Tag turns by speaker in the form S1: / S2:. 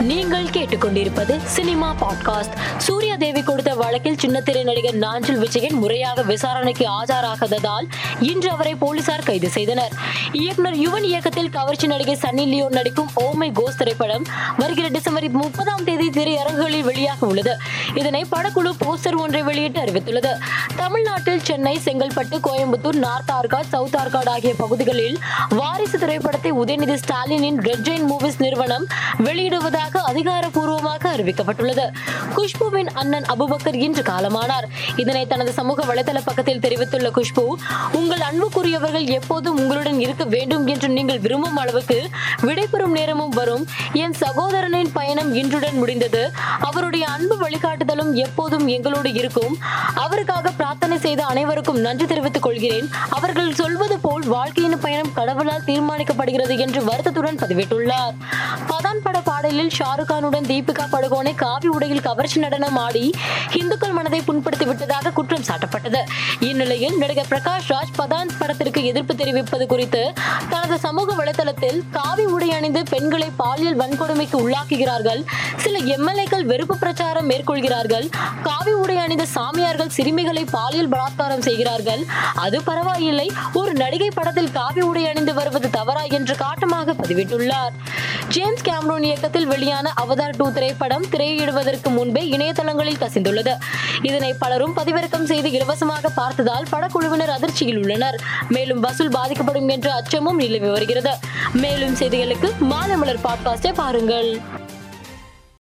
S1: நீங்கள் கேட்டுக்கொண்டிருப்பது cinema podcast. Surya தேவி கொடுத்த வழக்கில் சின்னத்திரை நடிகர் நாஞ்சில் விஜயன் முறையாக விசாரணைக்கு ஆஜராகாததால் இன்று அவரை போலீசார் கைது செய்தனர். இயக்குனர் யுவன் இயக்கத்தில் கவர்ச்சி நடிகை சன்னி லியோன் நடிக்கும் ஓமை கோஸ் திரைப்படம் வருகிற டிசம்பர் முப்பதாம் தேதி திரையரங்குகளில் வெளியாக உள்ளது. இதனை படக்குழு போஸ்டர் ஒன்றை வெளியிட்டு அறிவித்துள்ளது. தமிழ்நாட்டில் சென்னை செங்கல்பட்டு கோயம்புத்தூர் நார்த் ஆர்காட் சவுத் ஆர்காட் ஆகிய பகுதிகளில் வாரிசு திரைப்படத்தை உதயநிதி ஸ்டாலினின் ரெட் ஜெயின் மூவிஸ் நிறுவனம் வெளியிடுவதாக உள்ளதாக அதிகாரப்பூர்வமாக அறிவிக்கப்பட்டுள்ளது. குஷ்புவின் அண்ணன் அபுபக்கர் இன்று காலமானார். இதனை தனது சமூக வலைதள பக்கத்தில் தெரிவித்துள்ள குஷ்பு உங்கள் அன்புக்குரியவர்கள் எப்போதும் உங்களுடன் இருக்க வேண்டும் என்று நீங்கள் விரும்பும் அளவுக்கு விடைபெறும் நேரமும் வரும். என் சகோதரனின் பயணம் இன்றுடன் முடிந்தது. அவருடைய அன்பு வழிகாட்டுதலும் எப்போதும் எங்களோடு இருக்கும். அவருக்காக பிரார்த்தனை செய்த அனைவருக்கும் நன்றி தெரிவித்துக் கொள்கிறேன். அவர்கள் சொல்வது போல் வாழ்க்கையின் பயணம் கடவுளால் தீர்மானிக்கப்படுகிறது என்று வருத்தத்துடன் பதிவிட்டுள்ளார். பதான் பட பாடலில் ஷாருக் கானுடன் தீபிகா படுகோனை காவி உடையில் கவர்ச்சி நடனம் ஆடி இந்துக்கள் மனதை புண்படுத்தி விட்டதாக குற்றம் சாட்டப்பட்டது. இந்நிலையில் நடிகர் பிரகாஷ் ராஜ் பதான் படத்திற்கு எதிர்ப்பு தெரிவிப்பது குறித்து தனது சமூக வலைதளத்தில் காவி உடை அணிந்து பெண்களை பாலியல் வன்கொடுமைக்கு உள்ளாக்குகிறார்கள். சில எம்எல்ஏக்கள் வெறுப்பு பிரச்சாரம் மேற்கொள்கிறார்கள். காவி உடை அணிந்த சாமியார்கள் சிறுமிகளை பாலியல் பலாத்காரம் செய்கிறார்கள். அது பரவாயில்லை. ஒரு நடிகை படத்தில் காவி உடை அணிந்து வருவது தவறா என்று காட்டமாக பதிவிட்டுள்ளார். ஜேம்ஸ் கேம்ரோன் இயக்கத்தில் வெளி வெளியான அவதார் டூ திரைப்படம் திரையிடுவதற்கு முன்பே இணையதளங்களில் கசிந்துள்ளது. இதனை பலரும் பதிவிறக்கம் செய்து இலவசமாக பார்த்ததால் படக்குழுவினர் அதிர்ச்சியில் உள்ளனர். மேலும் வசூல் பாதிக்கப்படும் என்ற அச்சமும் நிலவி வருகிறது. மேலும் செய்திகளுக்கு மாலை மலர் பாட்காஸ்டை பாருங்கள்.